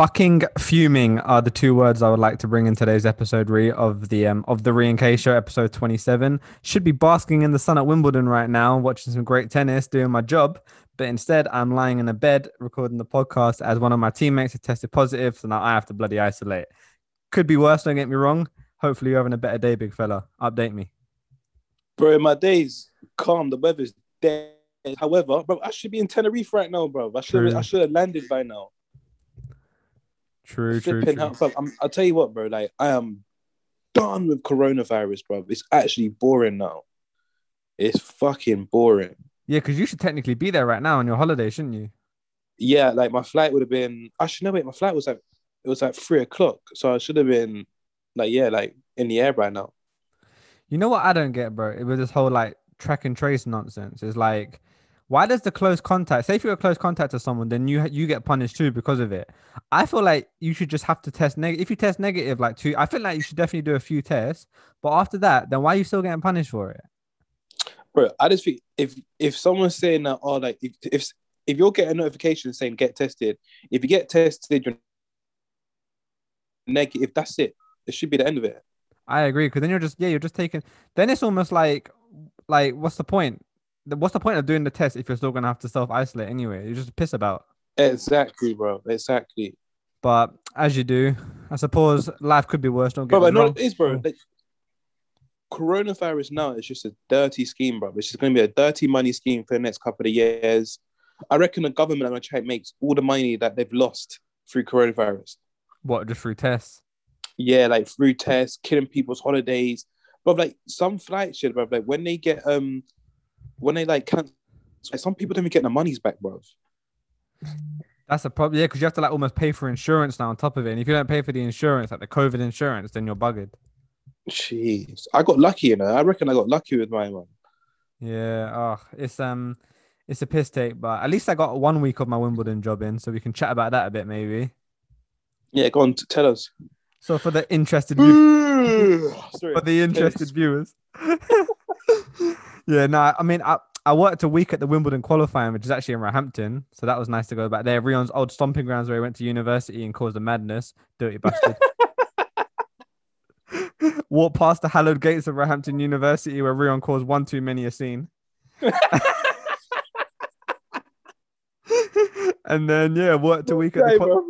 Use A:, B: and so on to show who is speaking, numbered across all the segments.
A: Fucking fuming are the two words I would like to bring in today's episode, Re, of the um of the Re and K show, episode 27. Should be basking in the sun at Wimbledon right now, watching some great tennis, doing my job. But instead, I'm lying in a bed recording the podcast as one of my teammates has tested positive, so now I have to bloody isolate. Could be worse, don't get me wrong. Hopefully, you're having a better day, big fella. Update me.
B: Bro, my days calm. The weather's dead. However, bro, I should be in Tenerife right now, bro. I should I should have landed by now.
A: True, true, true.
B: bro. I'm, I'll tell you what, bro. Like I am done with coronavirus, bro. It's actually boring now. It's fucking boring.
A: Yeah, because you should technically be there right now on your holiday, shouldn't you?
B: Yeah, like my flight would have been. Actually, no, wait. My flight was like it was like three o'clock, so I should have been like yeah, like in the air right now.
A: You know what I don't get, bro? It was this whole like track and trace nonsense. It's like, why does the close contact? Say if you're a close contact to someone, then you you get punished too because of it. I feel like you should just have to test negative. If you test negative, like two, I feel like you should definitely do a few tests. But after that, then why are you still getting punished for it?
B: Bro, I just think if if someone's saying that, oh, like if if if you're getting a notification saying get tested, if you get tested, you're negative. That's it. It should be the end of it.
A: I agree because then you're just yeah you're just taking. Then it's almost like like what's the point? What's the point of doing the test if you're still gonna have to self isolate anyway? You're just piss about.
B: Exactly, bro. Exactly.
A: But as you do, I suppose life could be worse. Don't get
B: Bro,
A: me
B: but no,
A: wrong.
B: it is, bro. Like, coronavirus now is just a dirty scheme, bro. It's just going to be a dirty money scheme for the next couple of years. I reckon the government are going to try and make all the money that they've lost through coronavirus.
A: What just through tests?
B: Yeah, like through tests, killing people's holidays. But like some flight shit, bro. Like when they get um, when they like cancel, like, some people don't even get their monies back, bro.
A: That's a problem. Yeah, because you have to like almost pay for insurance now on top of it. And if you don't pay for the insurance, like the COVID insurance, then you're buggered.
B: Jeez, I got lucky, you know. I reckon I got lucky with my one.
A: Yeah. Oh, it's um, it's a piss take, but at least I got one week of my Wimbledon job in, so we can chat about that a bit maybe.
B: Yeah, go on, t- tell us.
A: So for the interested view-
B: Sorry.
A: for the interested viewers. yeah, no, I mean, I, I worked a week at the Wimbledon qualifying, which is actually in Roehampton. So that was nice to go back there. Reon's old stomping grounds where he went to university and caused a madness. Dirty bastard. Walked past the hallowed gates of Roehampton University where Reon caused one too many a scene. and then, yeah, worked a week at the
B: Okay,
A: qual-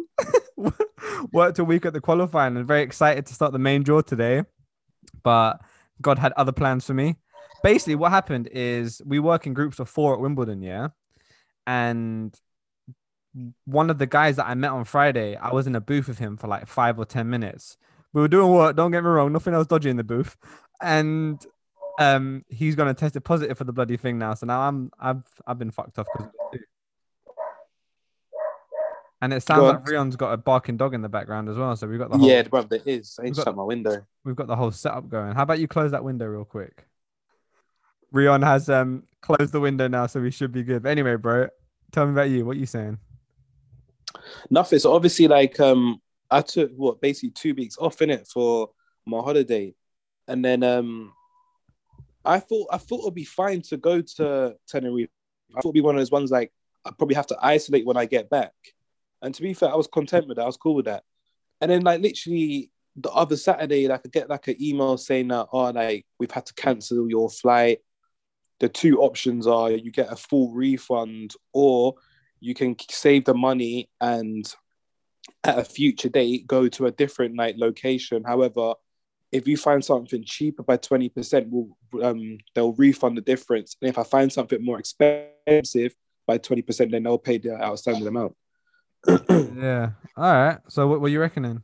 B: bro.
A: worked a week at the qualifying and very excited to start the main draw today. But God had other plans for me. Basically, what happened is we work in groups of four at Wimbledon, yeah. And one of the guys that I met on Friday, I was in a booth with him for like five or 10 minutes. We were doing work, don't get me wrong, nothing else dodgy in the booth. And um he's gonna test it positive for the bloody thing now. So now I'm I've I've been fucked off because and it sounds like
B: on.
A: Reon's got a barking dog in the background as well. So we've got the whole
B: Yeah, bro, there is. I
A: We've
B: ain't
A: got-
B: shut my window.
A: we've got the whole setup going. How about you close that window real quick? Reon has um closed the window now, so we should be good. But anyway, bro, tell me about you. What you saying?
B: Nothing. So obviously, like, um, I took what basically two weeks off in it for my holiday, and then um, I thought I thought it'd be fine to go to Tenerife. I thought it'd be one of those ones like I probably have to isolate when I get back. And to be fair, I was content with that. I was cool with that. And then like literally the other Saturday, like I get like an email saying that oh like we've had to cancel your flight. The two options are you get a full refund or you can save the money and at a future date go to a different night location. However, if you find something cheaper by 20%, we'll, um they'll refund the difference. And if I find something more expensive by 20%, then they'll pay the outstanding amount.
A: Yeah. All right. So what were you reckoning?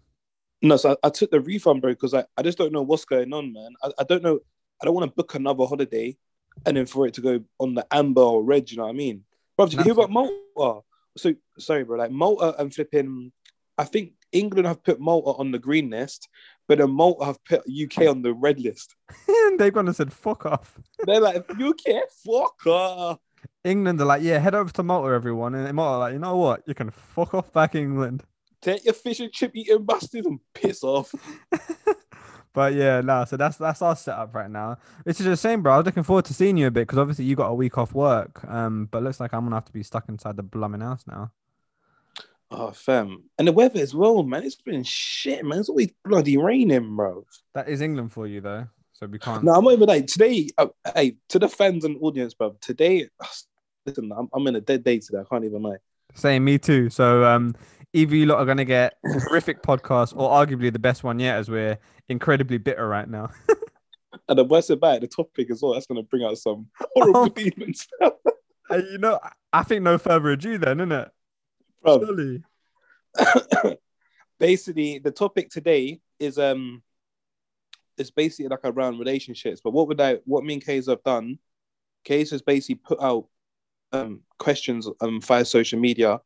B: No, so I, I took the refund, bro, because I, I just don't know what's going on, man. I, I don't know. I don't want to book another holiday and then for it to go on the amber or red, you know what I mean? Bro, did you hear about Malta? So, sorry, bro, like Malta and flipping, I think England have put Malta on the green list, but then Malta have put UK on the red list.
A: And they've gone and said fuck off.
B: They're like, UK, fuck off.
A: England are like, yeah, head over to Malta, everyone. And Malta like, you know what? You can fuck off back England.
B: Take your fish and chip eating bastards and piss off.
A: But yeah, no. So that's that's our setup right now. It's just the same, bro. I was looking forward to seeing you a bit because obviously you got a week off work. Um, but looks like I'm gonna have to be stuck inside the blooming house now.
B: Oh, fam. And the weather as well, man. It's been shit, man. It's always bloody raining, bro.
A: That is England for you, though. So we can't.
B: No, I'm not even like today. Uh, hey, to the fans and audience, bro. Today, listen, I'm, I'm in a dead day today. I can't even lie.
A: Same, me too. So um, either you lot are gonna get a horrific podcast, or arguably the best one yet, as we're incredibly bitter right now.
B: And the worst about it, the topic as well, that's going to bring out some horrible
A: Oh.
B: demons.
A: You know, I think no further ado, then, isn't it?
B: Bro,
A: Surely.
B: basically, the topic today is um, it's basically like around relationships. But what would I, what me and Kays have done, Kays has basically put out um questions um via social media,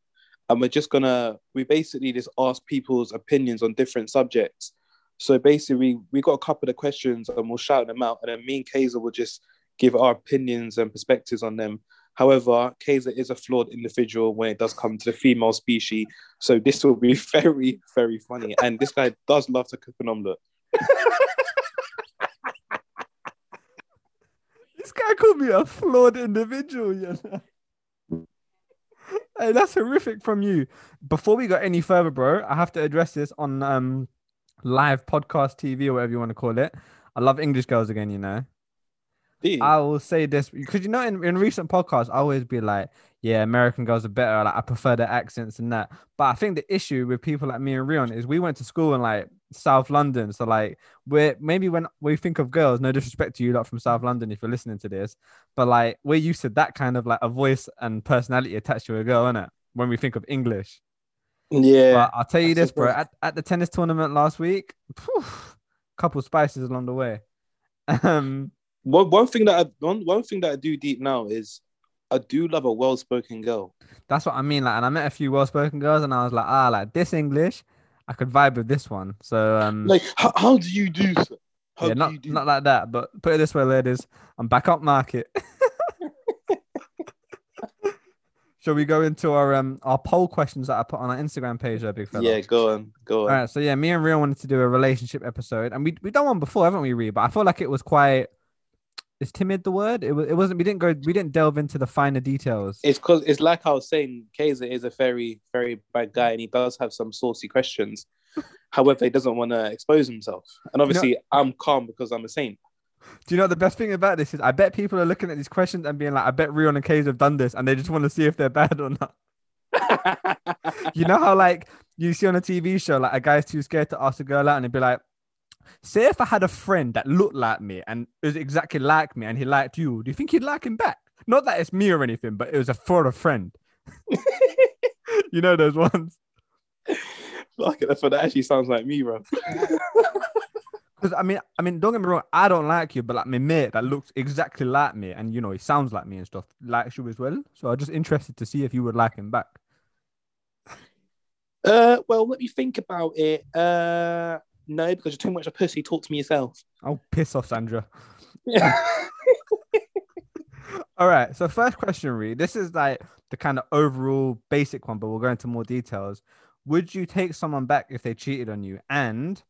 B: and we're just gonna, we basically just ask people's opinions on different subjects. So basically, we, we got a couple of questions and we'll shout them out, and then me and Kayser will just give our opinions and perspectives on them. However, Kayser is a flawed individual when it does come to the female species. So this will be very, very funny. And this guy does love to cook an omelette.
A: This guy called me a flawed individual, you know. Hey, that's horrific from you. Before we go any further, bro, I have to address this on um live podcast TV or whatever you want to call it. I love English girls again, you know.
B: You?
A: I will say this because you know in, in recent podcasts I always be like, yeah, American girls are better. Like I prefer their accents and that. But I think the issue with people like me and Reon is we went to school in like South London. So like we're maybe when we think of girls, no disrespect to you lot from South London if you're listening to this, but like we're used to that kind of like a voice and personality attached to a girl, innit? When we think of English.
B: yeah.
A: But I'll tell you this, bro. At, at the tennis tournament last week, phew, couple spices along the way. Um
B: one, one thing that I one, one thing that I do deep now is I do love a well spoken girl.
A: That's what I mean. Like, and I met a few well-spoken girls, and I was like, ah, like this English, I could vibe with this one. So, um,
B: Like, how, how do you do so? How
A: yeah,
B: do
A: not
B: you do?
A: not like that, but put it this way, ladies, I'm back up market. Shall we go into our um our poll questions that I put on our Instagram page, there, big fella?
B: yeah, go on, go
A: All
B: on.
A: right. So yeah, me and Rio wanted to do a relationship episode, and we we done one before, haven't we, Ree? But I feel like it was quite. Is timid the word? It was. It wasn't. We didn't go. We didn't delve into the finer details.
B: It's because it's like I was saying, Kayser is a very, very bad guy, and he does have some saucy questions. However, he doesn't want to expose himself. And obviously, I'm calm because I'm a saint.
A: Do you know the best thing about this is? I bet people are looking at these questions and being like, I bet Reon and Kays have done this and they just want to see if they're bad or not. You know how like you see on a TV show, like a guy's too scared to ask a girl out and he'd be like, say if I had a friend that looked like me and was exactly like me and he liked you, do you think he'd like him back? Not that it's me or anything, but it was a for a friend. you know those ones.
B: Fuck it, that's what that actually sounds like me, bro.
A: Because I mean, I mean, don't get me wrong, I don't like you, but like my mate that looks exactly like me, and you know, he sounds like me and stuff, likes you as well. So I'm just interested to see if you would like him back.
B: Uh, well, let me think about it. Uh, no, because you're too much of a pussy. Talk to me yourself.
A: Oh, piss off, Sandra. Yeah. All right. So first question, Reed. This is like the kind of overall basic one, but we'll go into more details. Would you take someone back if they cheated on you? And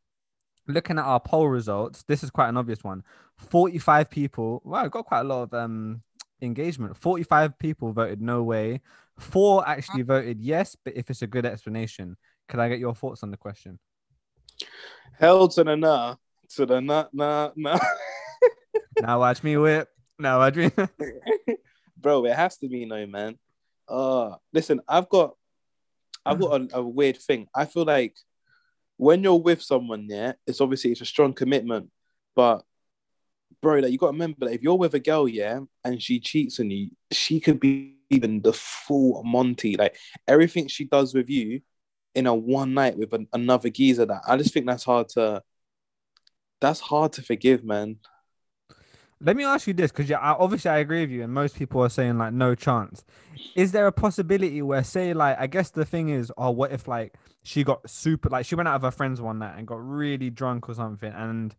A: looking at our poll results, this is quite an obvious one. 45 people. Wow, got quite a lot of um engagement. 45 people voted no way. Four actually voted yes, but if it's a good explanation. Could I get your thoughts on the question?
B: Hell to the nah, to the nah, nah, nah.
A: now watch me whip. Now watch me.
B: Bro, it has to be no, man. Uh, listen, I've got, I've got a, a weird thing. I feel like when you're with someone, yeah, it's obviously it's a strong commitment, but bro, like you got to remember that if you're with a girl, yeah, and she cheats on you, she could be even the full Monty. Like everything she does with you in a one night with an, another geezer. That I just think that's hard to. That's hard to forgive, man.
A: Let me ask you this, because yeah, I- obviously I agree with you, and most people are saying like no chance. Is there a possibility where, say, like I guess the thing is, oh, what if like she got super, like she went out of her friends one night and got really drunk or something, and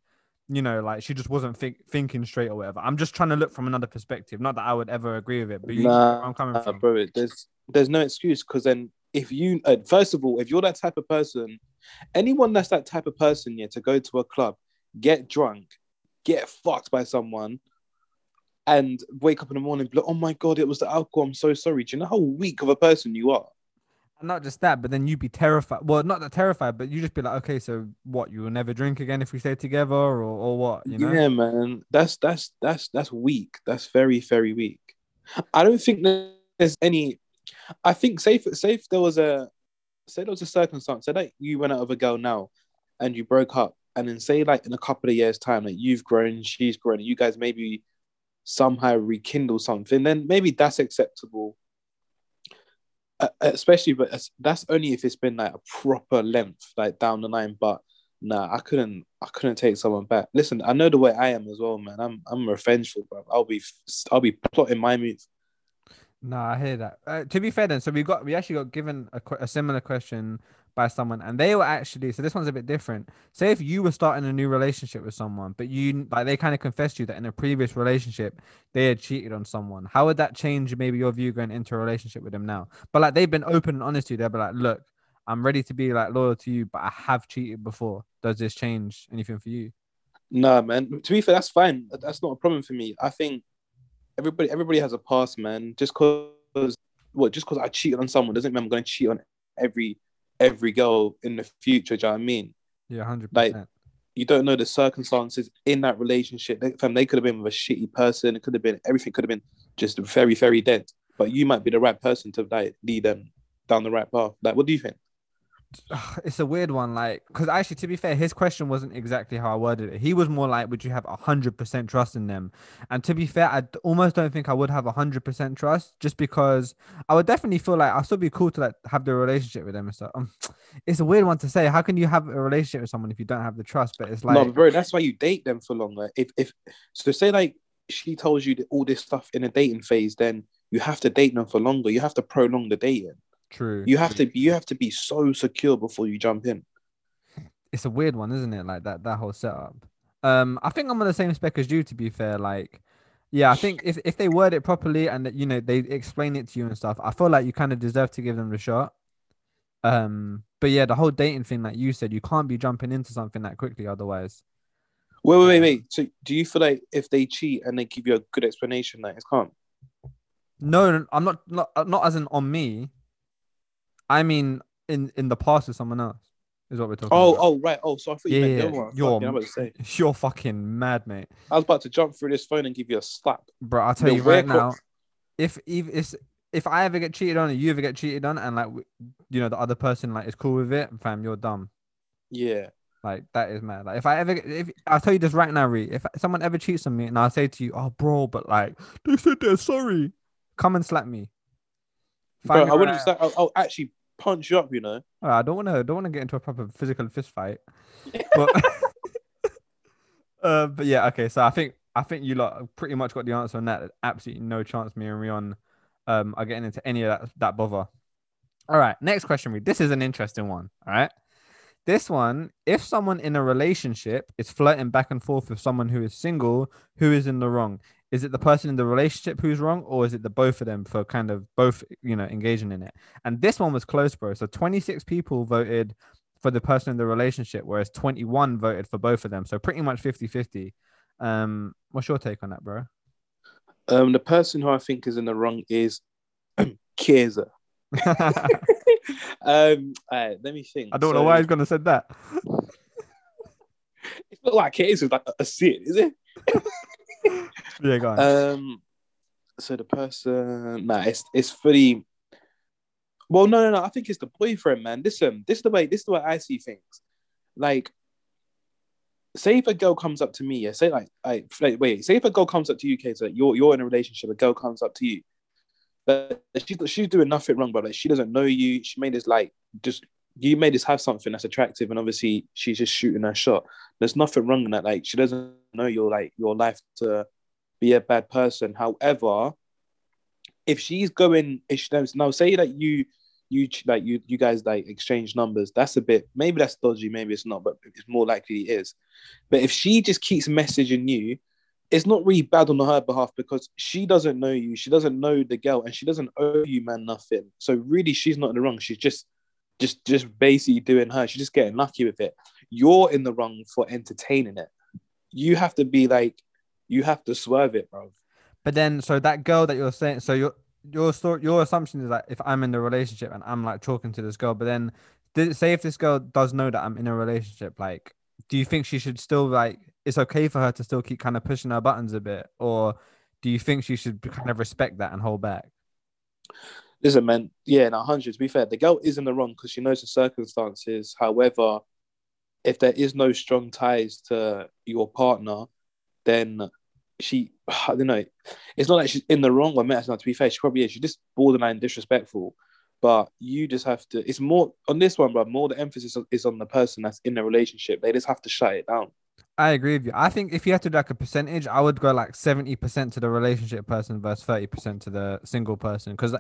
A: you know, like she just wasn't think- thinking straight or whatever. I'm just trying to look from another perspective. Not that I would ever agree with it, but you,
B: Nah,
A: where I'm coming from.
B: bro, there's there's no excuse because then if you uh, first of all, if you're that type of person, anyone that's that type of person, yeah, to go to a club, get drunk, get fucked by someone, and wake up in the morning, be like, oh my god, it was the alcohol. I'm so sorry. Do you know how weak of a person you are?
A: And not just that, but then you'd be terrified. Well, not that terrified, but you just be like, okay, so what? You will never drink again if we stay together, or or what? You know?
B: Yeah, man. That's that's that's that's weak. That's very very weak. I don't think there's any. I think safe safe there was a say there was a circumstance. Say that you went out of a girl now, and you broke up, and then say like in a couple of years time, like you've grown, she's grown, you guys maybe somehow rekindle something, then maybe that's acceptable. Uh, especially, but that's only if it's been like a proper length, like down the line. But nah, I couldn't, I couldn't take someone back. Listen, I know the way I am as well, man. I'm, I'm revengeful, bro. I'll be, I'll be plotting my move.
A: No, I hear that. Uh, to be fair, then, so we got, we actually got given a, a similar question by someone and they were actually so this one's a bit different. Say if you were starting a new relationship with someone but you like they kind of confessed to you that in a previous relationship they had cheated on someone how would that change maybe your view going into a relationship with them now? But like they've been open and honest to you. They'll be like look i'm ready to be like loyal to you but i have cheated before. Does this change anything for you?
B: Nah man. To be fair that's fine. That's not a problem for me. I think everybody everybody has a past man just because what just because i cheated on someone doesn't mean i'm going to cheat on every every girl in the future. Do you know what I mean?
A: Yeah, hundred
B: Like you don't know the circumstances in that relationship. They, fam, they could have been with a shitty person. It could have been everything. Could have been just very, very dead. But you might be the right person to like lead them down the right path. Like, what do you think?
A: it's a weird one, like because actually, to be fair, his question wasn't exactly how I worded it. He was more like, "Would you have hundred percent trust in them?" And to be fair, I almost don't think I would have hundred percent trust, just because I would definitely feel like I'll still be cool to like have the relationship with them and stuff. Um, it's a weird one to say. How can you have a relationship with someone if you don't have the trust? But it's like,
B: no, bro, that's why you date them for longer. If if so, say like she tells you all this stuff in a dating phase, then you have to date them for longer. You have to prolong the dating.
A: True.
B: You have to be you have to be so secure before you jump in.
A: It's a weird one, isn't it? Like that that whole setup. Um, I think I'm on the same spec as you. To be fair, like, yeah, I think if if they word it properly and you know they explain it to you and stuff, I feel like you kind of deserve to give them the shot. Um, but yeah, the whole dating thing, like you said, you can't be jumping into something that quickly, otherwise.
B: Wait, wait, wait, wait. So, do you feel like if they cheat and they give you a good explanation, that it's calm?
A: No, I'm not. Not not as an on me. I mean, in in the past with someone else is what we're talking.
B: Oh,
A: about.
B: oh, right. Oh, so I thought you
A: yeah,
B: meant the
A: yeah,
B: other one.
A: you're
B: Fucking, I'm about to say.
A: you're fucking mad, mate,
B: I was about to jump through this phone and give you a slap.
A: bro. I'll tell
B: The
A: you right now, if if it's if I ever get cheated on, or you ever get cheated on, and like you know the other person like is cool with it, fam, you're dumb.
B: Yeah.
A: Like that is mad. Like if I ever, if I'll tell you this right now, Ree, if someone ever cheats on me and I'll say to you, "Oh, bro," but like they said they're sorry, come and slap me.
B: Bro,
A: Find
B: I wouldn't.
A: right-
B: Slap, I'll, I'll actually punch you up. You know.
A: I don't want to. Don't want to get into a proper physical fist fight. But, uh, but yeah, okay. So I think I think you lot pretty much got the answer on that. Absolutely no chance me and Reon um are getting into any of that that bother. All right, next question, Reed. This is an interesting one. All right. This one, if someone in a relationship is flirting back and forth with someone who is single, who is in the wrong? Is it the person in the relationship who's wrong, or is it the both of them for kind of both, you know, engaging in it? And this one was close, bro. So 26 people voted for the person in the relationship, whereas 21 voted for both of them. So pretty much 50 50. Um, what's your take on that, bro?
B: Um, the person who I think is in the wrong is Kiesa. um, alright, let me think.
A: I don't
B: So,
A: know why he's gonna said that.
B: It's not like Kiesa is like a sin, is it?
A: Yeah, go on.
B: Um, so the person, nah, it's it's fully. Well, no, no, no. I think it's the boyfriend, man. Listen, this is the way. This is the way I see things. Like, say if a girl comes up to me, yeah. Say like, I like, wait. Say if a girl comes up to you, Kate, so you're you're in a relationship. A girl comes up to you, but she's she's doing nothing wrong, but like she doesn't know you. She made this like just you made this have something that's attractive, and obviously she's just shooting her shot. There's nothing wrong in that. Like she doesn't know your like your life to be a bad person. However, if she's going, if she now, say that you you like you you guys like exchange numbers. That's a bit maybe that's dodgy, maybe it's not, but it's more likely it is. But if she just keeps messaging you, it's not really bad on her behalf because she doesn't know you, she doesn't know the girl, and she doesn't owe you man nothing. So really, she's not in the wrong. She's just just just basically doing her. She's just getting lucky with it. You're in the wrong for entertaining it. You have to be like, you have to swerve it, bro.
A: But then, so that girl that you're saying, so you're your story, your assumption is that if I'm in the relationship and I'm like talking to this girl, but then say if this girl does know that I'm in a relationship, like, do you think she should still like? It's okay for her to still keep kind of pushing her buttons a bit, or do you think she should kind of respect that and hold back?
B: Listen, man. Yeah, no, hundred. To be fair, the girl is in the wrong because she knows the circumstances. However, if there is no strong ties to your partner, then she, I don't know. It's not like she's in the wrong. Or not to be fair, she probably is. She's just borderline disrespectful. But you just have to. It's more on this one, but more the emphasis is on the person that's in the relationship. They just have to shut it down.
A: I agree with you. I think if you had to do like a percentage, I would go like seventy percent to the relationship person versus thirty percent to the single person because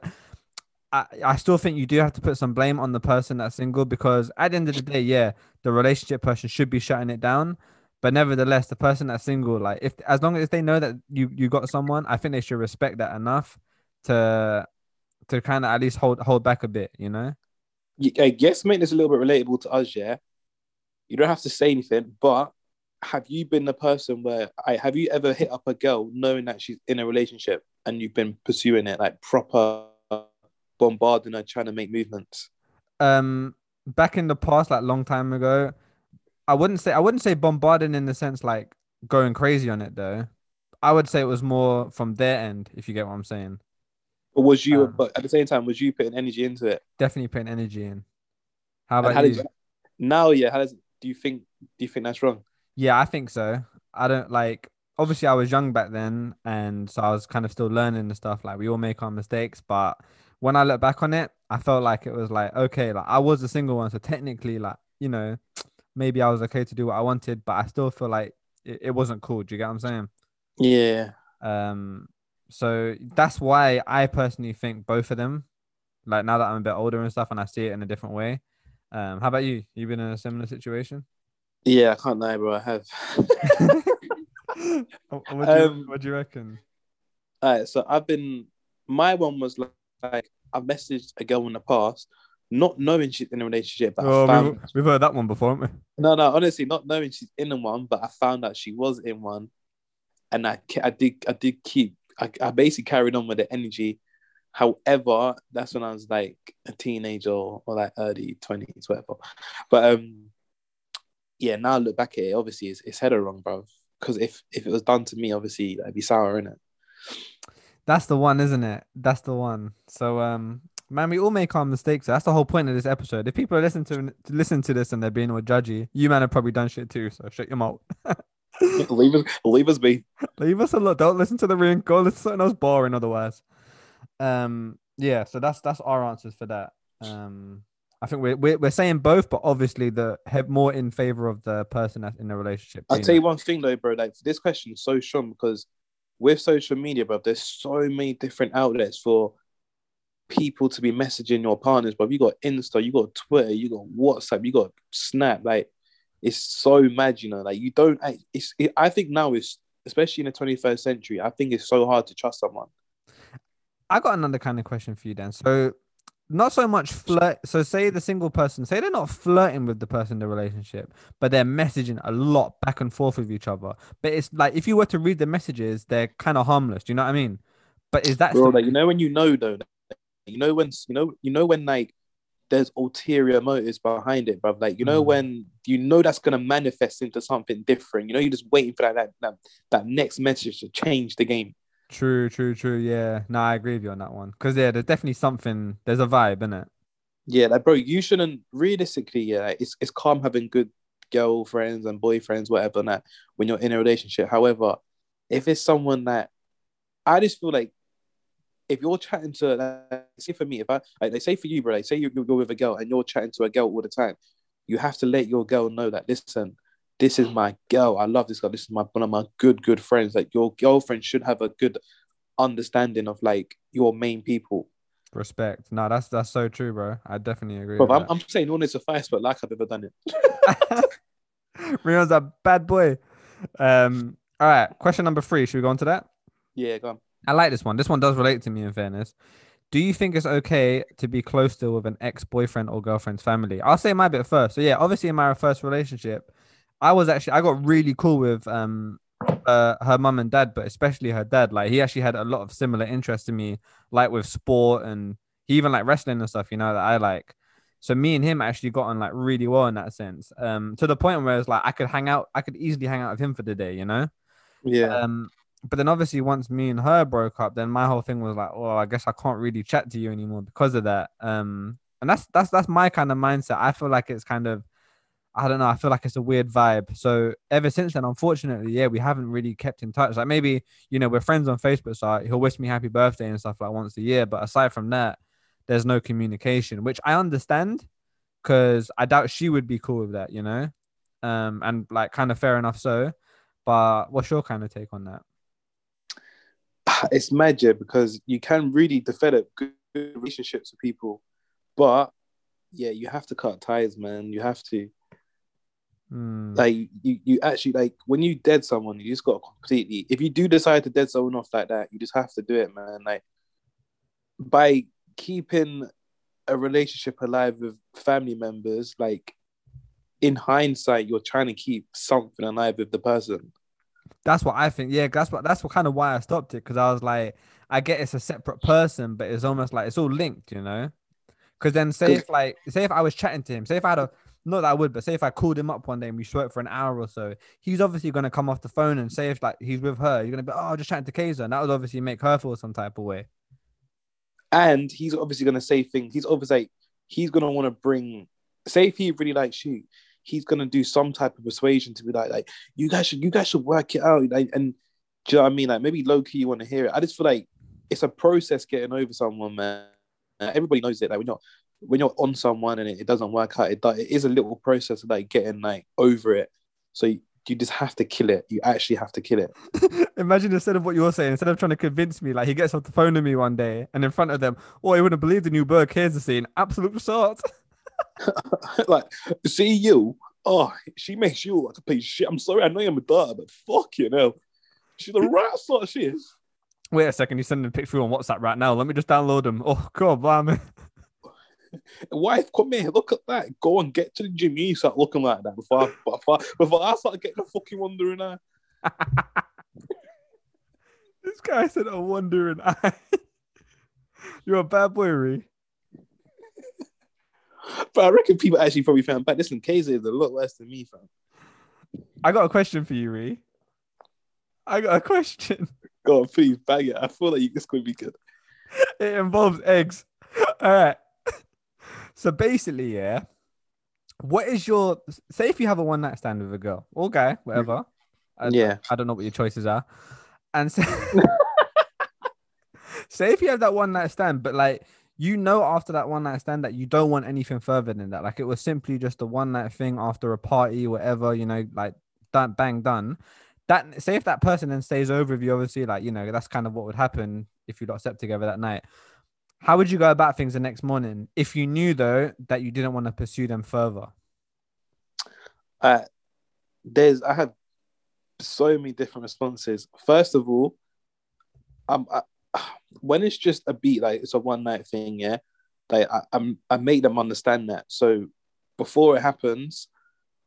A: I, I still think you do have to put some blame on the person that's single because at the end of the day, yeah, the relationship person should be shutting it down. But nevertheless, the person that's single, like if as long as they know that you you got someone, I think they should respect that enough to to kind of at least hold hold back a bit, you know.
B: I guess make this a little bit relatable to us, yeah. You don't have to say anything, but have you been the person where I have you ever hit up a girl knowing that she's in a relationship and you've been pursuing it like proper bombarding and trying to make movements?
A: Um, back in the past, like long time ago, I wouldn't say I wouldn't say bombarding in the sense like going crazy on it though. I would say it was more from their end, if you get what I'm saying.
B: But was you? Um, but at the same time, was you putting energy into it?
A: Definitely putting energy in. How about how you? you?
B: Now, yeah. How does do you think? Do you think that's wrong?
A: Yeah, I think so. I don't like. Obviously, I was young back then, and so I was kind of still learning the stuff. Like we all make our mistakes, but when I look back on it, I felt like it was like okay, like I was a single one, so technically, like you know, maybe I was okay to do what I wanted, but I still feel like it, it wasn't cool. Do you get what I'm saying?
B: Yeah.
A: Um. So that's why I personally think both of them, like now that I'm a bit older and stuff, and I see it in a different way. Um. How about you? You been in a similar situation?
B: Yeah, I can't lie, bro. I have.
A: what, do you, um, what do you reckon?
B: All right, so I've been. My one was like like I've messaged a girl in the past, not knowing she's in a relationship. But
A: oh, found... we've, we've, heard that one before, haven't we?
B: No, no, honestly, not knowing she's in one, but I found out she was in one, and I, I did, I did keep, I, I basically carried on with the energy. However, that's when I was like a teenager or, or like early twenties, whatever. But um, yeah, now I look back at it, obviously it's, it's header wrong, bro. Because if if it was done to me, obviously I'd be sour in it.
A: That's the one, isn't it? That's the one. So um man, we all make our mistakes. That's the whole point of this episode. If people are listening to, to listen to this and they're being all judgy, you man have probably done shit too. So shut your mouth.
B: leave us, leave us be.
A: Leave us alone. Don't listen to the ring. Go listen to something else boring. Otherwise, um, yeah. So that's that's our answers for that. Um, I think we're we're, we're saying both, but obviously the have more in favor of the person that's in the relationship.
B: I'll tell you one thing though, bro. Like this question is so strong because with social media, bro, there's so many different outlets for people to be messaging your partners, bro. You got Insta, you got Twitter, you got WhatsApp, you got Snap. Like, it's so mad, you know. Like, you don't. It's. It, I think now it's especially in the 21st century. I think it's so hard to trust someone.
A: I got another kind of question for you, Dan. So, not so much flirt. So say the single person, say they're not flirting with the person in the relationship, but they're messaging a lot back and forth with each other. But it's like if you were to read the messages, they're kind of harmless. Do you know what I mean? But is that
B: Bro, still- like, you know when you know though, you know when you know you know when like there's ulterior motives behind it, bro. Like you know mm. when you know that's gonna manifest into something different. You know you're just waiting for that that that, that next message to change the game.
A: True, true, true. Yeah, no, I agree with you on that one. Because yeah, there's definitely something. There's a vibe in it.
B: Yeah, like bro, you shouldn't realistically. Yeah, it's it's calm having good girlfriends and boyfriends, whatever. That when you're in a relationship. However, if it's someone that I just feel like if you're chatting to, like, say for me, if I like they say for you, bro, like say you're, you're with a girl and you're chatting to a girl all the time, you have to let your girl know that listen, this is my girl. I love this girl. This is my one of my good, good friends. Like your girlfriend should have a good understanding of like your main people.
A: Respect. No, that's that's so true, bro. I definitely agree.
B: Bro, I'm, I'm saying all this suffice, but like I've ever done
A: it. Reon's a bad boy. Um, all right. Question number three. Should we go on to that?
B: Yeah, go on.
A: I like this one. This one does relate to me in fairness. Do you think it's okay to be close still with an ex-boyfriend or girlfriend's family? I'll say my bit first. So yeah, obviously in my first relationship, I was actually I got really cool with um uh, her mum and dad, but especially her dad. Like he actually had a lot of similar interests to me, like with sport and he even like wrestling and stuff. You know that I like. So me and him actually got on like really well in that sense. Um, to the point where it's like I could hang out, I could easily hang out with him for the day. You know.
B: Yeah.
A: Um, but then obviously once me and her broke up, then my whole thing was like, well, I guess I can't really chat to you anymore because of that. Um, and that's that's that's my kind of mindset. I feel like it's kind of, I don't know, I feel like it's a weird vibe. So ever since then, unfortunately, yeah, we haven't really kept in touch. Like maybe you know we're friends on Facebook, so he'll wish me happy birthday and stuff like once a year. But aside from that, there's no communication, which I understand because I doubt she would be cool with that, you know. Um, and like kind of fair enough so. But what's your kind of take on that?
B: it's magic because you can really develop good relationships with people, but yeah, you have to cut ties, man. You have to.
A: Hmm.
B: Like you, you actually like when you dead someone, you just got to completely. If you do decide to dead someone off like that, you just have to do it, man. Like by keeping a relationship alive with family members, like in hindsight, you're trying to keep something alive with the person.
A: That's what I think. Yeah, that's what that's what kind of why I stopped it because I was like, I get it's a separate person, but it's almost like it's all linked, you know. Because then, say if like, say if I was chatting to him, say if I had a not that I would, but say if I called him up one day and we spoke for an hour or so, he's obviously gonna come off the phone and say if like he's with her, you're gonna be oh just chatting to Kayser, and that would obviously make her feel some type of way.
B: And he's obviously gonna say things. He's obviously like, he's gonna want to bring. Say if he really likes you, he's gonna do some type of persuasion to be like, like you guys should, you guys should work it out. Like, and do you know what I mean? Like maybe low key you want to hear it. I just feel like it's a process getting over someone, man. Everybody knows it. Like when you're when you're on someone and it, it doesn't work out, it, it is a little process of like getting like over it. So you, you just have to kill it. You actually have to kill it.
A: Imagine instead of what you're saying, instead of trying to convince me, like he gets off the phone to me one day and in front of them, oh, you wouldn't believe the new Burke here's the scene. Absolute resort.
B: like, see you. Oh, she makes you like a piece of shit. I'm sorry, I know you're a daughter, but fuck you know. She's the right sort of shit.
A: Wait a second, you're sending a picture on WhatsApp right now. Let me just download them. Oh, God, blimey.
B: Wife, come here, look at that. Go and get to the gym. You start looking like that before I, before, before I start getting a fucking wondering eye.
A: This guy said a wandering eye. You're a bad boy, Ree.
B: But I reckon people actually probably found back. Listen, KZ is a lot less than me, fam.
A: I got a question for you, Ree. I got a question.
B: Go on, please bag it. I feel like this could be good.
A: It involves eggs. All right. So basically, yeah. What is your say if you have a one night stand with a girl or guy, whatever? I,
B: Yeah.
A: I don't know what your choices are. And say, say if you have that one night stand, but like you know after that one night stand that you don't want anything further than that. Like it was simply just a one night thing after a party, whatever, you know, like done bang done. That say if that person then stays over with you, obviously, like you know, that's kind of what would happen if you lot slept together that night. How would you go about things the next morning if you knew though that you didn't want to pursue them further?
B: Uh, there's I have so many different responses. First of all, um, I, when it's just a beat, like it's a one night thing, yeah. Like I, I'm, I make them understand that. So before it happens,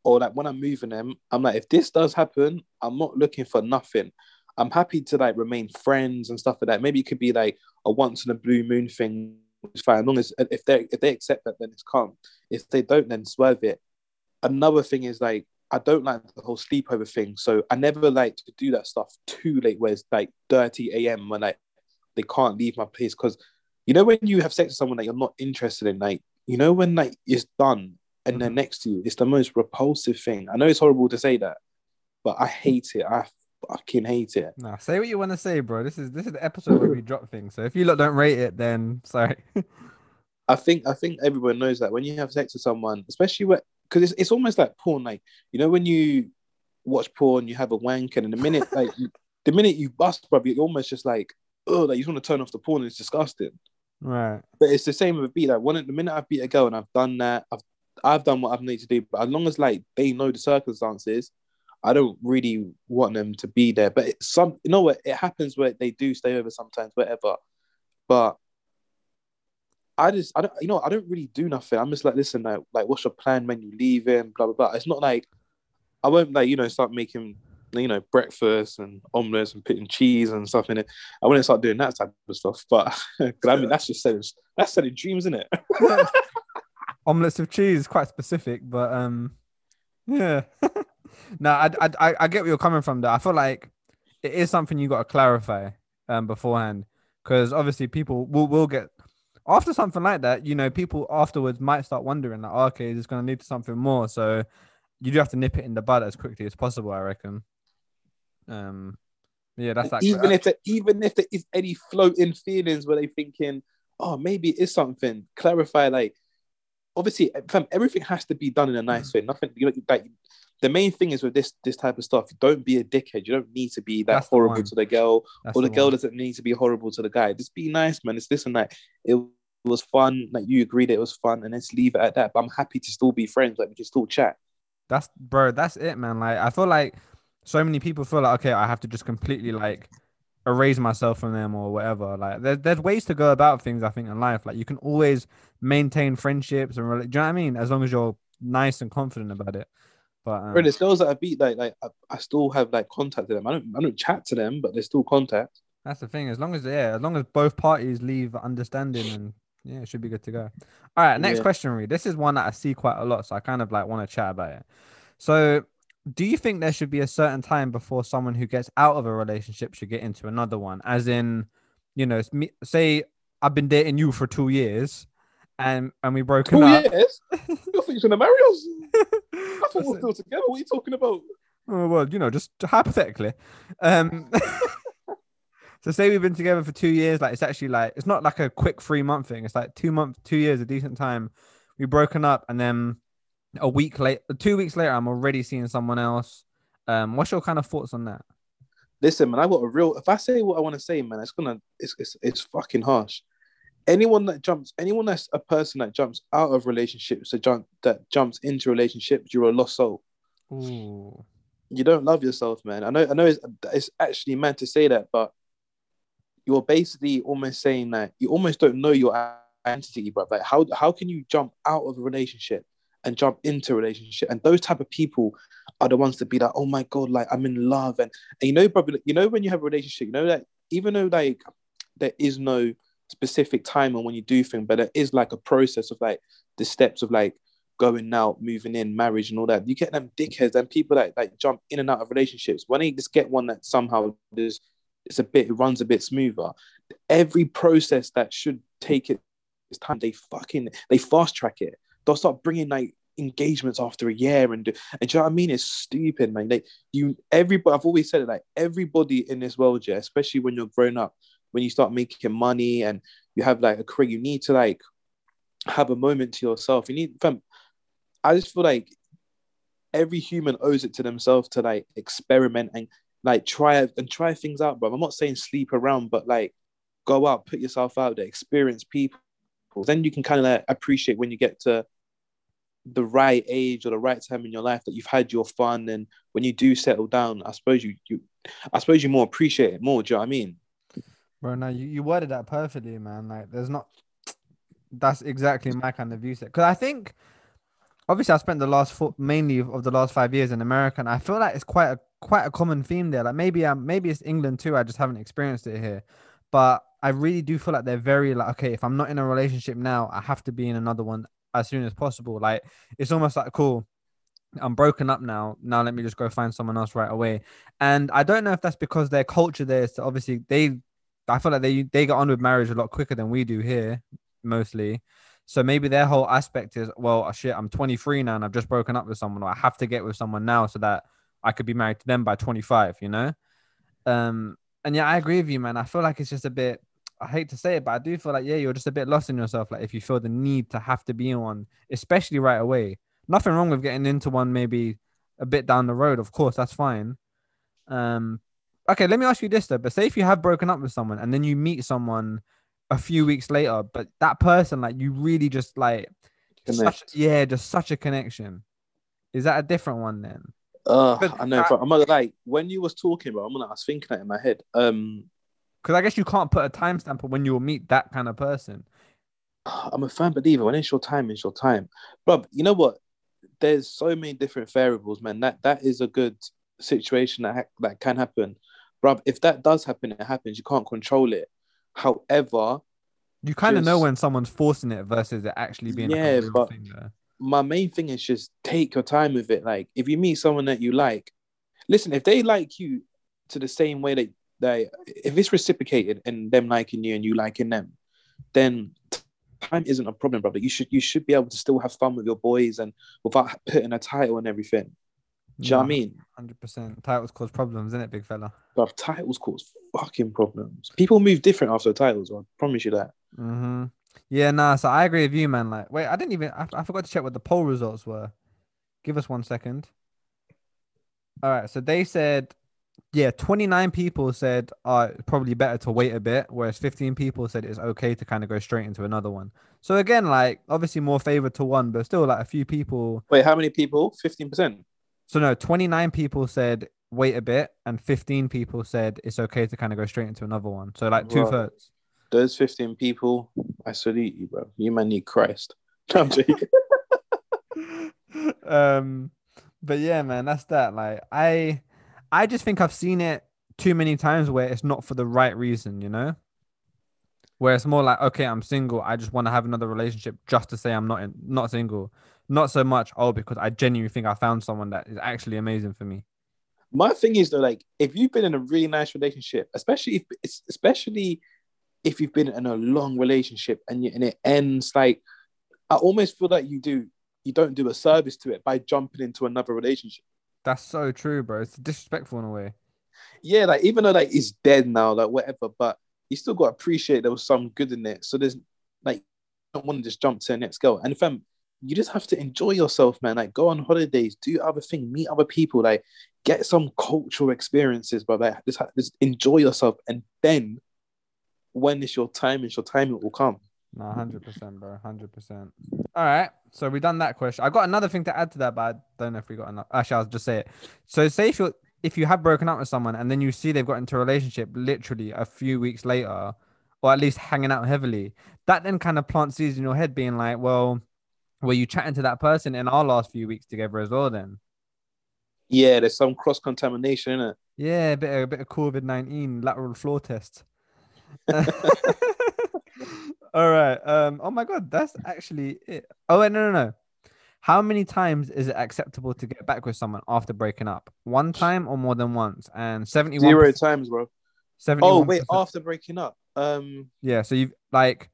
B: or like when I'm moving them, I'm like, if this does happen, I'm not looking for nothing. I'm happy to like remain friends and stuff like that. Maybe it could be like a once in a blue moon thing. It's fine. As long as if they if they accept that, then it's calm. If they don't, then swerve it. Another thing is like I don't like the whole sleepover thing. So I never like to do that stuff too late, where it's like 30 a.m. when like they can't leave my place. Because you know when you have sex with someone that you're not interested in, like you know when like it's done and they're mm-hmm. next to you, it's the most repulsive thing. I know it's horrible to say that, but I hate it. I fucking hate it.
A: Nah, say what you want to say, bro. This is this is the episode where we drop things. So if you lot don't rate it, then sorry.
B: I think I think everyone knows that when you have sex with someone, especially when because it's, it's almost like porn. Like you know when you watch porn, you have a wank, and in the minute like you, the minute you bust, bro, you're almost just like oh, like you just want to turn off the porn. And it's disgusting.
A: right.
B: But it's the same with a beat. Like one the minute I beat a girl and I've done that, I've I've done what I've needed to do. But as long as like they know the circumstances, I don't really want them to be there. But some you know what it happens where they do stay over sometimes, whatever. But I just I don't you know I don't really do nothing. I'm just like listen like like what's your plan when you leave him blah blah blah. It's not like I won't like you know start making you know, breakfast and omelets and putting cheese and stuff in it. I wouldn't start doing that type of stuff. But I mean, that's just selling, that's selling dreams, isn't it?
A: Omelets with cheese, quite specific, but um, yeah. no, I, I I get where you're coming from. Though I feel like it is something you got to clarify um beforehand, because obviously people will will get after something like that. You know, people afterwards might start wondering like, oh, okay, is this gonna lead to something more. So you do have to nip it in the bud as quickly as possible. I reckon. Um, yeah, that's like
B: even if there, even if there is any floating feelings where they thinking, oh, maybe it is something. Clarify, like obviously, fam, everything has to be done in a nice way. Nothing, you like the main thing is with this this type of stuff. Don't be a dickhead. You don't need to be that
A: That's
B: horrible
A: one.
B: to the girl,
A: that's
B: or the,
A: the
B: girl doesn't need to be horrible to the guy. Just be nice, man. It's this and that. It was fun. Like you agreed it was fun, and let's leave it at that. But I'm happy to still be friends. Like we can still chat.
A: That's bro, that's it, man. Like I feel like so many people feel like okay, I have to just completely like erase myself from them or whatever. Like there, there's ways to go about things. I think in life, like you can always maintain friendships and do you know what I mean? As long as you're nice and confident about it. But um,
B: Bro, there's girls that I beat. Like like I, I still have like contact with them. I don't I don't chat to them, but there's still contact.
A: that's the thing. As long as yeah, as long as both parties leave understanding and yeah, it should be good to go. All right, next
B: Yeah.
A: question, Reed. This is one that I see quite a lot, so I kind of like want to chat about it. So, do you think there should be a certain time before someone who gets out of a relationship should get into another one? As in, you know, me, say I've been dating you for two years, and and we broken
B: Two
A: up.
B: years? You think you're gonna marry us? I thought we were still together. What are you talking about?
A: Oh, well, you know, just hypothetically. Um, so say we've been together for two years, like it's actually like it's not like a quick three month thing. It's like two months, two years, a decent time. We've broken up, and then a week late, two weeks later, I'm already seeing someone else. Um, what's your kind of thoughts on that?
B: Listen, man, I got a real. If I say what I want to say, man, it's gonna, it's, it's, it's fucking harsh. Anyone that jumps, anyone that's a person that jumps out of relationships, that jump, that jumps into relationships, you're a lost soul.
A: Ooh,
B: You don't love yourself, man. I know, I know, it's, it's actually meant to say that, but you're basically almost saying that you almost don't know your identity, bro. Like, how how can you jump out of a relationship and jump into a relationship? And those type of people are the ones to be like, oh my god, like I'm in love, and, and you know, probably you know when you have a relationship, you know that even though like there is no specific time and when you do things, but it is like a process of like the steps of like going out, moving in, marriage, and all that. You get them dickheads and people that like jump in and out of relationships. Why don't you just get one that somehow is it's a bit it runs a bit smoother. Every process that should take it its time, they fucking they fast track it. They'll start bringing like engagements after a year and do, and do you know what I mean? It's stupid, man. Like you, everybody. I've always said it. Like everybody in this world, yeah, especially when you're grown up, when you start making money and you have like a career, you need to like have a moment to yourself. You need, fam, I just feel like every human owes it to themselves to like experiment and like try and try things out, bro. I'm not saying sleep around, but like go out, put yourself out there, experience people. Then you can kind of like appreciate when you get to the right age or the right time in your life that you've had your fun and when you do settle down, I suppose you you I suppose you more appreciate it more. Do you know what I mean?
A: Bro, no, you, you worded that perfectly, man. Like, there's not. That's exactly my kind of view set. Because I think, obviously, I spent the last four, mainly of the last five years in America, and I feel like it's quite a quite a common theme there. Like maybe um maybe it's England too. I just haven't experienced it here, but I really do feel like they're very like okay. If I'm not in a relationship now, I have to be in another one as soon as possible. Like it's almost like cool. I'm broken up now. Now let me just go find someone else right away. And I don't know if that's because their culture there is to obviously they I feel like they they get on with marriage a lot quicker than we do here, mostly. So maybe their whole aspect is, well, shit, I'm 23 now and I've just broken up with someone, or I have to get with someone now so that I could be married to them by 25, you know? Um, and yeah, I agree with you, man. I feel like it's just a bit I hate to say it, but I do feel like, yeah, you're just a bit lost in yourself. Like if you feel the need to have to be in one, especially right away. Nothing wrong with getting into one maybe a bit down the road, of course, that's fine. Um okay, let me ask you this though. But say if you have broken up with someone and then you meet someone a few weeks later, but that person, like you really just like such, yeah, just such a connection. Is that a different one then?
B: Uh,
A: But
B: I know,
A: I-
B: but I'm not like when you was talking, bro. I'm gonna, I was thinking that in my head. Um,
A: Because I guess you can't put a timestamp on when you'll meet that kind of person.
B: I'm a firm believer. When it's your time, it's your time, bro. You know what? There's so many different variables, man. That that is a good situation that ha- that can happen, bruv. If that does happen, it happens. You can't control it. However,
A: You kind of know when someone's forcing it versus it actually being
B: Yeah, but-
A: thing there.
B: my main thing is just take your time with it. Like if you meet someone that you like, listen, if they like you to the same way that they if it's reciprocated and them liking you and you liking them, then time isn't a problem, brother. You should you should be able to still have fun with your boys and without putting a title and everything. Do you know what I mean?
A: Hundred percent. Titles cause problems, isn't it, big fella?
B: But titles cause fucking problems. People move different after titles, I promise you that.
A: Mm-hmm. Yeah, nah. So I agree with you, man. Like, wait, I didn't even. I, I forgot to check what the poll results were. Give us one second. All right. So they said, yeah, twenty nine people said, uh, it's probably better to wait a bit, whereas fifteen people said it's okay to kind of go straight into another one. So again, like, obviously more favor to one, but still, like, a few people.
B: Wait, how many people? 15%.
A: So no, twenty nine people said wait a bit, and fifteen people said it's okay to kind of go straight into another one. So like two thirds.
B: Those 15 people, I salute you, bro. You man need Christ. No,
A: um but yeah man that's that like i i just think i've seen it too many times where it's not for the right reason you know where it's more like okay i'm single i just want to have another relationship just to say i'm not in, not single not so much oh because i genuinely think i found someone that is actually amazing for me
B: My thing is though, like if you've been in a really nice relationship, especially if especially if you've been in a long relationship and you, and it ends like, I almost feel like you do you don't do a service to it by jumping into another relationship.
A: that's so true bro it's disrespectful in a way
B: Yeah, like even though like it's dead now, like whatever, but you still got to appreciate there was some good in it. So there's like you don't want to just jump to the next girl. And if I'm you just have to enjoy yourself, man. Like go on holidays, do other things, meet other people, like get some cultural experiences, but like just, just enjoy yourself. And then when it's your time, it's your time, it will come.
A: No, hundred percent, bro, hundred percent. All right, so we done that question. I got another thing to add to that, but I don't know if we got enough. Actually, I'll just say it. So, say if you if you have broken up with someone and then you see they've got into a relationship literally a few weeks later, or at least hanging out heavily, that then kind of plants seeds in your head, being like, well, were you chatting to that person in our last few weeks together as well? Then,
B: Yeah, there's some cross contamination in it.
A: yeah, a bit a bit of COVID nineteen lateral flow test. All right. Um. Oh my God, that's actually it. Oh wait, no, no, no. How many times is it acceptable to get back with someone after breaking up? One time or more than once? And seventy-one.
B: Zero times, bro.
A: 71%.
B: Oh wait, after breaking up. Um,
A: Yeah. So you like,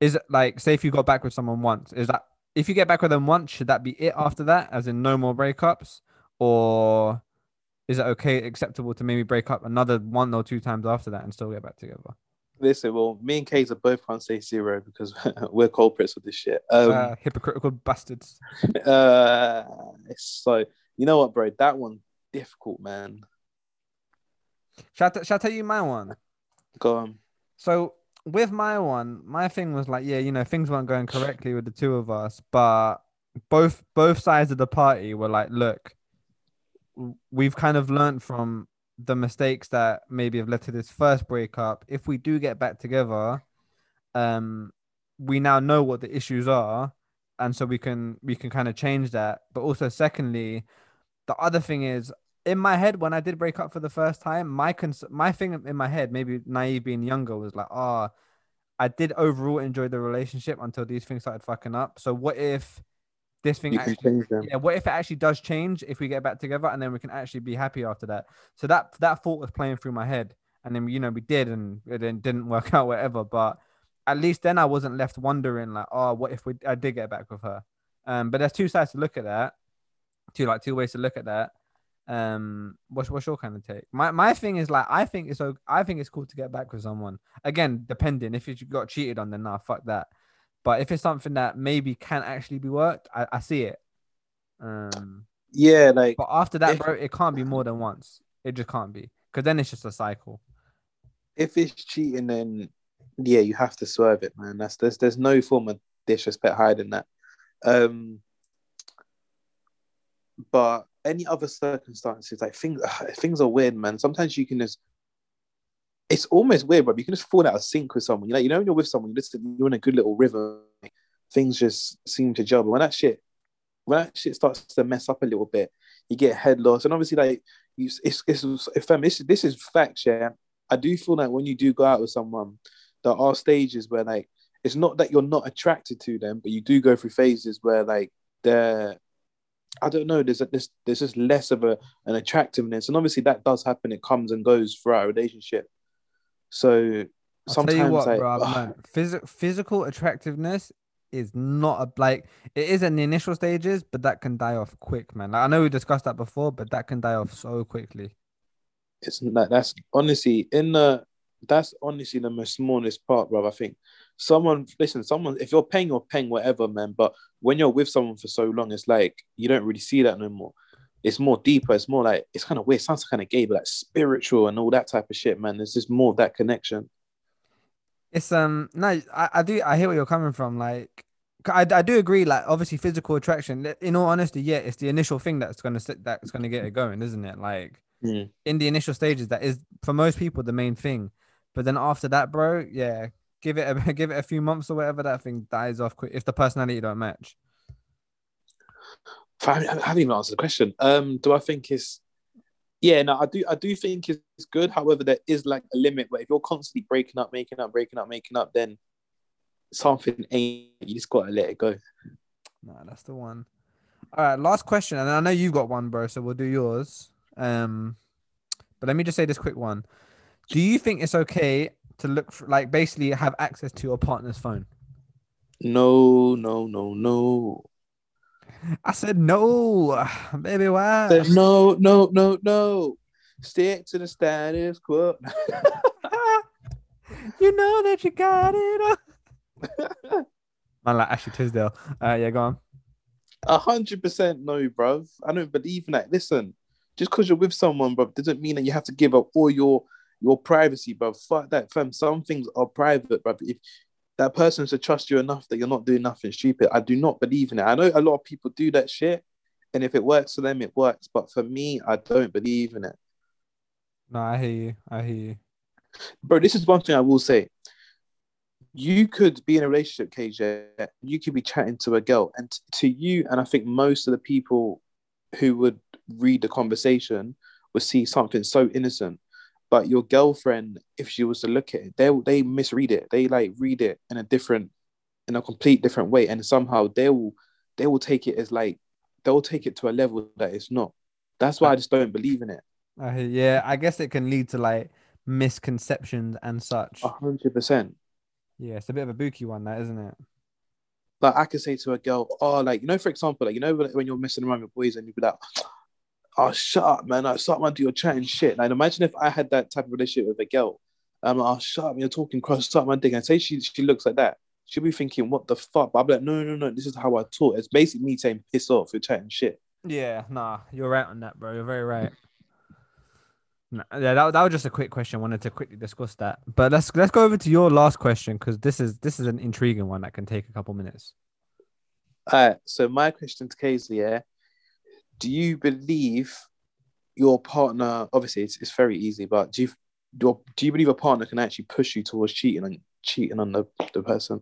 A: is it like, say if you got back with someone once, is that if you get back with them once, should that be it after that, as in no more breakups, or is it okay, acceptable to maybe break up another one or two times after that and still get back together?
B: listen, well, me and Kate are both can't say zero because we're culprits of this shit. Um,
A: uh, hypocritical bastards.
B: uh, so you know what, bro? That one difficult, man.
A: Shall I, t- shall I tell you my one?
B: Go on.
A: So with my one, my thing was like, yeah, you know, things weren't going correctly with the two of us, but both both sides of the party were like, look, we've kind of learned from the mistakes that maybe have led to this first breakup. If we do get back together, um, we now know what the issues are, and so we can we can kind of change that. But also, secondly, the other thing is in my head when I did break up for the first time, my cons- my thing in my head, maybe naive being younger, was like, ah, I did overall enjoy the relationship until these things started fucking up. So what if this thing
B: You
A: actually,
B: change them.
A: yeah, what if it actually does change if we get back together and then we can actually be happy after that? So that that thought was playing through my head, and then you know we did, and it didn't, didn't work out, whatever. But at least then I wasn't left wondering like, oh, what if we I did get back with her? Um, but there's two sides to look at that, two like two ways to look at that. Um, what's what's your kind of take? My my thing is like I think it's so I think it's cool to get back with someone. Again, depending if you got cheated on, then nah, fuck that. But if it's something that maybe can actually be worked, I, I see it. Um,
B: Yeah, like
A: but after that,
B: If-
A: bro, it can't be more than once. It just can't be because then it's just a cycle.
B: if it's cheating, then yeah, you have to swerve it, man. That's there's there's no form of disrespect hiding that. Um, but any other circumstances, like things, things are weird, man. Sometimes you can just. It's almost weird, but you can just fall out of sync with someone. You know, you know, when you're with someone, you're in a good little rhythm. Things just seem to. But when that shit when that shit starts to mess up a little bit, you get head loss, and obviously like you, it's it's, it's fam, this, this is facts, yeah. I do feel like when you do go out with someone, there are stages where like it's not that you're not attracted to them, but you do go through phases where like they're I don't know. There's a, there's there's just less of a an attractiveness, and obviously that does happen. It comes and goes throughout a relationship. So
A: I'll
B: sometimes,
A: what,
B: like,
A: man, phys- physical attractiveness is not a like it is in the initial stages, but that can die off quick, man. Like, I know we discussed that before, but that can die off so quickly.
B: it's not that's honestly in the that's honestly the most smallest part, bro. I think someone listen, someone if you're paying, you're paying whatever, man. But when you're with someone for so long, it's like you don't really see that no more. It's more deeper. It's more like it's kind of weird. It sounds kind of gay, but like spiritual and all that type of shit, man. There's just more of that connection.
A: It's um no, I, I do I hear where you're coming from. Like I, I do agree. Like obviously physical attraction. In all honesty, yeah, it's the initial thing that's gonna sit that's gonna get it going, isn't it? Like
B: Mm.
A: in the initial stages, that is for most people the main thing. But then after that, bro, yeah, give it a give it a few months or whatever, that thing dies off quick if the personality don't match.
B: I haven't even answered the question. Um, do I think it's yeah, no, I do I do think it's good. However, there is like a limit where if you're constantly breaking up, making up, breaking up, making up, then something ain't you just gotta let it go.
A: No, that's the one. All right, last question, and I know you've got one, bro. So we'll do yours. Um, but let me just say this quick one: Do you think it's okay to look for, like basically have access to your partner's phone?
B: No, no, no, no.
A: I said no, baby. Why?
B: Said, no, no, no, no. Stick to the status quo.
A: you know that you got it. Man, like Ashley Tisdale. Uh, yeah, go on.
B: A hundred percent no, bruv. I don't believe in that. Listen, just because you're with someone, bruv, doesn't mean that you have to give up all your your privacy, bruv. Fuck that, fam. Some things are private, bruv. If that person should trust you enough that you're not doing nothing stupid, I do not believe in it. I know a lot of people do that shit, and if it works for them, it works. But for me, I don't believe in it,
A: No, I hear you. I hear you.
B: bro. This is one thing I will say. You could be in a relationship, KJ. You could be chatting to a girl, and to you, and I think most of the people who would read the conversation would see something so innocent. But your girlfriend, if she was to look at it, they they misread it. They like read it in a different, in a complete different way, and somehow they will they will take it as like they'll take it to a level that it's not. That's why I just don't believe in it.
A: Hear, yeah, I guess it can lead to like misconceptions and such.
B: Hundred percent.
A: Yeah, it's a bit of a booky one, that isn't it?
B: Like I could say to a girl, oh, like you know, for example, like you know when, when you're messing around with boys and you be like, oh, shut up, man, up, man, do your chatting shit. Like imagine if I had that type of relationship with a girl. I'm like, oh, shut up, you're talking cross, up, my dick. And say she she looks like that. She'll be thinking, what the fuck? But I'll be like, no, no, no, this is how I talk. It's basically me saying, piss off, you're chatting shit.
A: Yeah, nah, you're right on that, bro. You're very right. Nah, yeah, that, that was just a quick question. I wanted to quickly discuss that. But let's let's go over to your last question because this is this is an intriguing one that can take a couple minutes.
B: All right. So my question to Casey, yeah, do you believe your partner? Obviously, it's, it's very easy, but do you do, do you believe a partner can actually push you towards cheating and cheating on the, the person?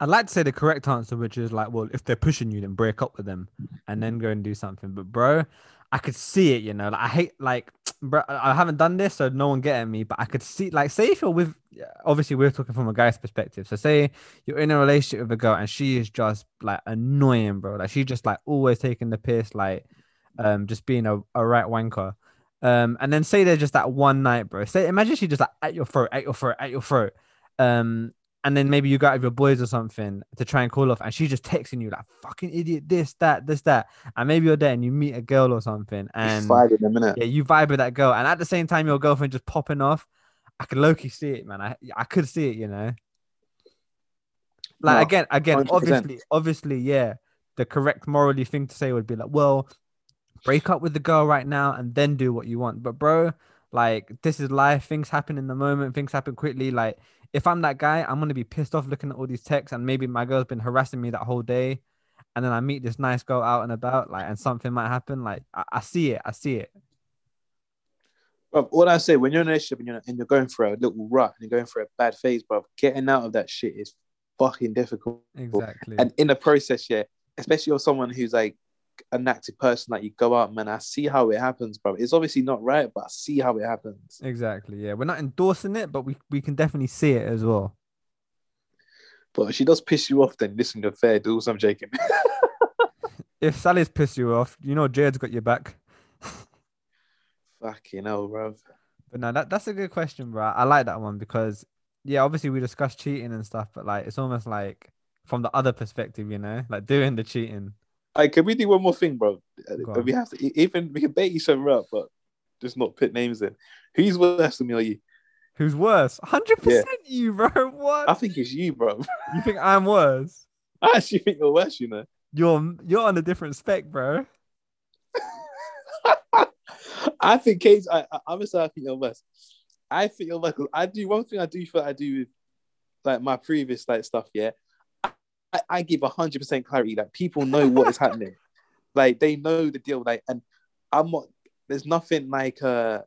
A: I'd like to say the correct answer, which is like, well, if they're pushing you, then break up with them and then go and do something. But bro, I could see it, you know. Like I hate like bro, I haven't done this, so no one getting me, but I could see like say if you're with obviously we're talking from a guy's perspective. So say you're in a relationship with a girl and she is just like annoying, bro. Like she's just like always taking the piss, like um just being a, a right wanker. Um and then say they're just that one night, bro. Say imagine she just like at your throat, at your throat, at your throat. Um and then maybe you got with your boys or something to try and call off, and she's just texting you like "fucking idiot," this, that, this, that, and maybe you're there and you meet a girl or something, and
B: Five in a minute.
A: yeah, you vibe with that girl, and at the same time your girlfriend just popping off. I could low-key see it, man. I I could see it, you know. Like
B: No,
A: again, again,
B: 100%.
A: obviously, obviously, yeah. The correct morally thing to say would be like, well, break up with the girl right now and then do what you want. But bro, like this is life. Things happen in the moment. Things happen quickly. Like if I'm that guy, I'm gonna be pissed off looking at all these texts, and maybe my girl's been harassing me that whole day, and then I meet this nice girl out and about, like, and something might happen. Like I, I see it. I see it.
B: Bro, all I say when you're in a relationship and you're, and you're going through a little rut and you're going through a bad phase, bro, getting out of that shit is fucking difficult.
A: Exactly.
B: And in the process, yeah, especially of someone who's like an active person, like you go out, man. I see how it happens, bro. It's obviously not right, but I see how it happens.
A: Exactly. Yeah, we're not endorsing it, but we we can definitely see it as well.
B: But if she does piss you off, then listen, you're fair dudes. I'm joking.
A: If Sally's pissed you off, you know Jared's got your back.
B: Fucking hell, bro.
A: But no, that that's a good question, bro. I like that one because yeah, obviously we discussed cheating and stuff, but like it's almost like from the other perspective, you know, like doing the cheating.
B: Hey, can we do one more thing, bro?
A: Go
B: We have to even we can bait each other up, but just not put names in. Who's worse than me or you?
A: Who's worse? Hundred percent you, bro. What?
B: I think it's you, bro.
A: You think I'm worse?
B: I actually think you're worse, you know.
A: You're you're on a different spec, bro.
B: I think Kate, I, I honestly, I think you're worse. I think you're worse. I do one thing I do feel I do with like my previous like stuff, yeah. I, I give hundred percent clarity. Like people know what is happening. Like they know the deal. Like, and I'm not. There's nothing like uh.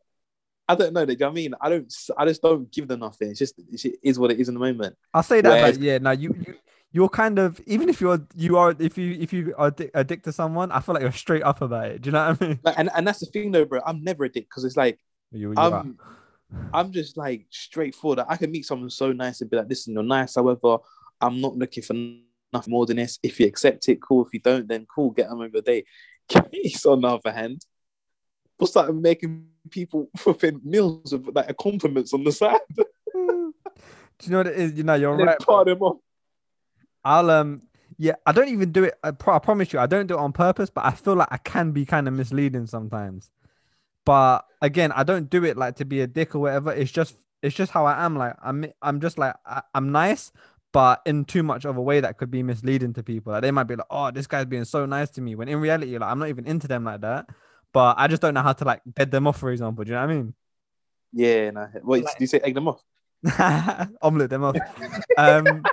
B: I don't know. Do you know I mean? I don't. I just don't give them nothing. It's just it is what it is in the moment.
A: I'll say that,
B: Whereas-
A: but yeah, now you you you're kind of even if you're you are if you if you are addic- addicted to someone, I feel like you're straight up about it. Do you know what I mean?
B: Like, and and that's the thing though, bro. I'm never addicted because it's like
A: You, you
B: I'm.
A: are.
B: I'm just like straightforward. I can meet someone so nice and be like, listen, you're nice. However, I'm not looking for nothing more than this. If you accept it, cool. If you don't, then cool. Get on with your day. Case on the other hand, we'll start making people flipping meals of like compliments on the side.
A: Do you know what it is? You know, you're
B: and
A: right.
B: part them off.
A: I'll um yeah, I don't even do it. I, pro- I promise you, I don't do it on purpose, but I feel like I can be kind of misleading sometimes. But again, I don't do it like to be a dick or whatever. It's just it's just how I am. Like I'm I'm just like I, I'm nice, but in too much of a way that could be misleading to people. Like they might be like, oh, this guy's being so nice to me, when in reality, like I'm not even into them like that. But I just don't know how to like bed them off, for example. Do you know what I mean?
B: Yeah, no. Wait,
A: Like-
B: did you say egg them off?
A: Omelette them off. Um,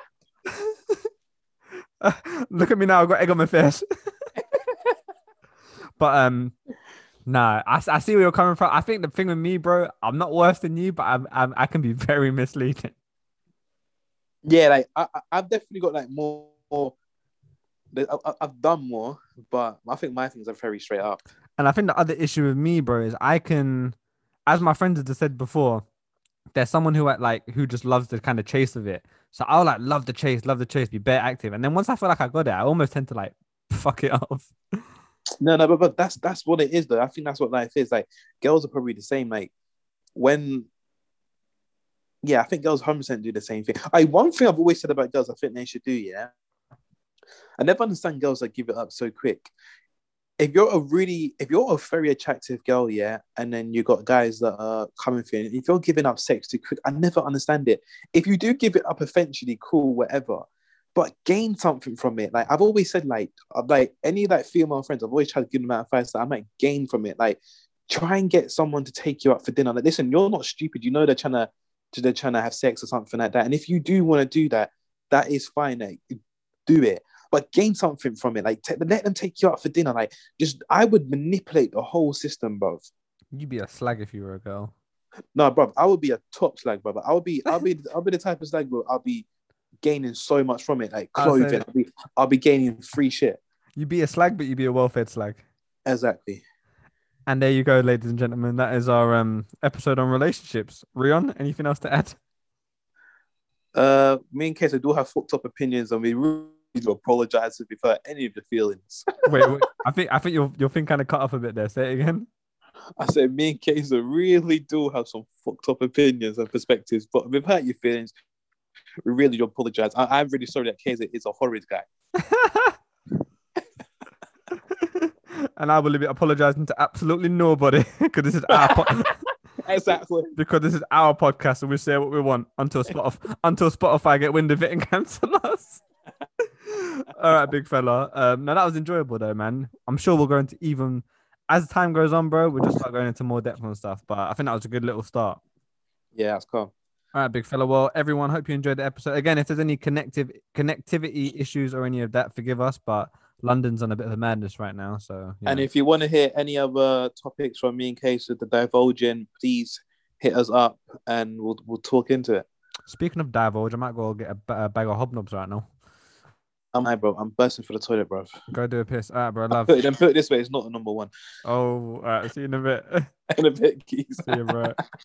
A: look at me now. I've got egg on my face. but um, no, I, I see where you're coming from. I think the thing with me, bro, I'm not worse than you, but I'm, I'm I can be very misleading.
B: Yeah, like I, I've definitely got like more. more I- I've done more, but I think my things are very straight up.
A: And I think the other issue with me, bro, is I can, as my friends have said before, there's someone who at like who just loves the kind of chase of it. So I'll like love the chase, love the chase, be bare active, and then once I feel like I got it, I almost tend to like fuck it off.
B: No, no, but, but that's that's what it is though. I think that's what life is. Like girls are probably the same. Like when yeah, I think girls 100% do the same thing. I one thing I've always said about girls, I think they should do, yeah. I never understand girls that give it up so quick. If you're a really, if you're a very attractive girl, yeah, and then you got guys that are coming for you, if you're giving up sex too quick, I never understand it. If you do give it up eventually, cool, whatever, but gain something from it. Like I've always said, like, uh, like any like female friends, I've always tried to give them advice that I might gain from it. Like, try and get someone to take you out for dinner. Like, listen, you're not stupid. You know they're trying to they're trying to have sex or something like that. And if you do want to do that, that is fine. Like, do it, but gain something from it. Like, t- let them take you out for dinner. Like, just I would manipulate the whole system, bro.
A: You'd be a slag if you were a girl.
B: No, bro, I would be a top slag, brother. I would be, I'll be, I'll be the type of slag, bro. I'll be gaining so much from it, like clothing. I'll be, I'll be gaining free shit.
A: You'd be a slag, but you'd be a well-fed slag.
B: Exactly.
A: And there you go, ladies and gentlemen. That is our um episode on relationships. Reon, anything else to add?
B: Uh, me and Kayser do have fucked up opinions, and we really do apologize if we've hurt any of your feelings.
A: Wait, wait I think I think your your thing kind of cut off a bit there. Say it again.
B: I said, me and Kayser really do have some fucked up opinions and perspectives, but if we've hurt your feelings. We really do apologize. I- I'm really sorry that Kayser is a horrid guy.
A: and I will be apologizing to absolutely nobody because this is our po-
B: Exactly.
A: because this is our podcast and we say what we want until Spotify until Spotify get wind of it and cancel us. All right, big fella. Um, now that was enjoyable though, man. I'm sure we'll go into even as time goes on, bro. We'll just start going into more depth on stuff. But I think that was a good little start.
B: Yeah, that's cool.
A: All right, big fella. Well, everyone, hope you enjoyed the episode. Again, if there's any connective connectivity issues or any of that, forgive us. But London's on a bit of a madness right now, so yeah.
B: And if you want to hear any other topics from me and Case with the divulging, please hit us up and we'll we'll talk into it.
A: speaking of divulge, I might go get a, a bag of hobnobs right now.
B: I'm high, bro. I'm bursting for the toilet, bro.
A: Go do a piss. All right, bro. Love.
B: Put it, then put it this way, it's not the number one.
A: Oh, all right. See you in a bit.
B: In a bit, keys.
A: See you, bro.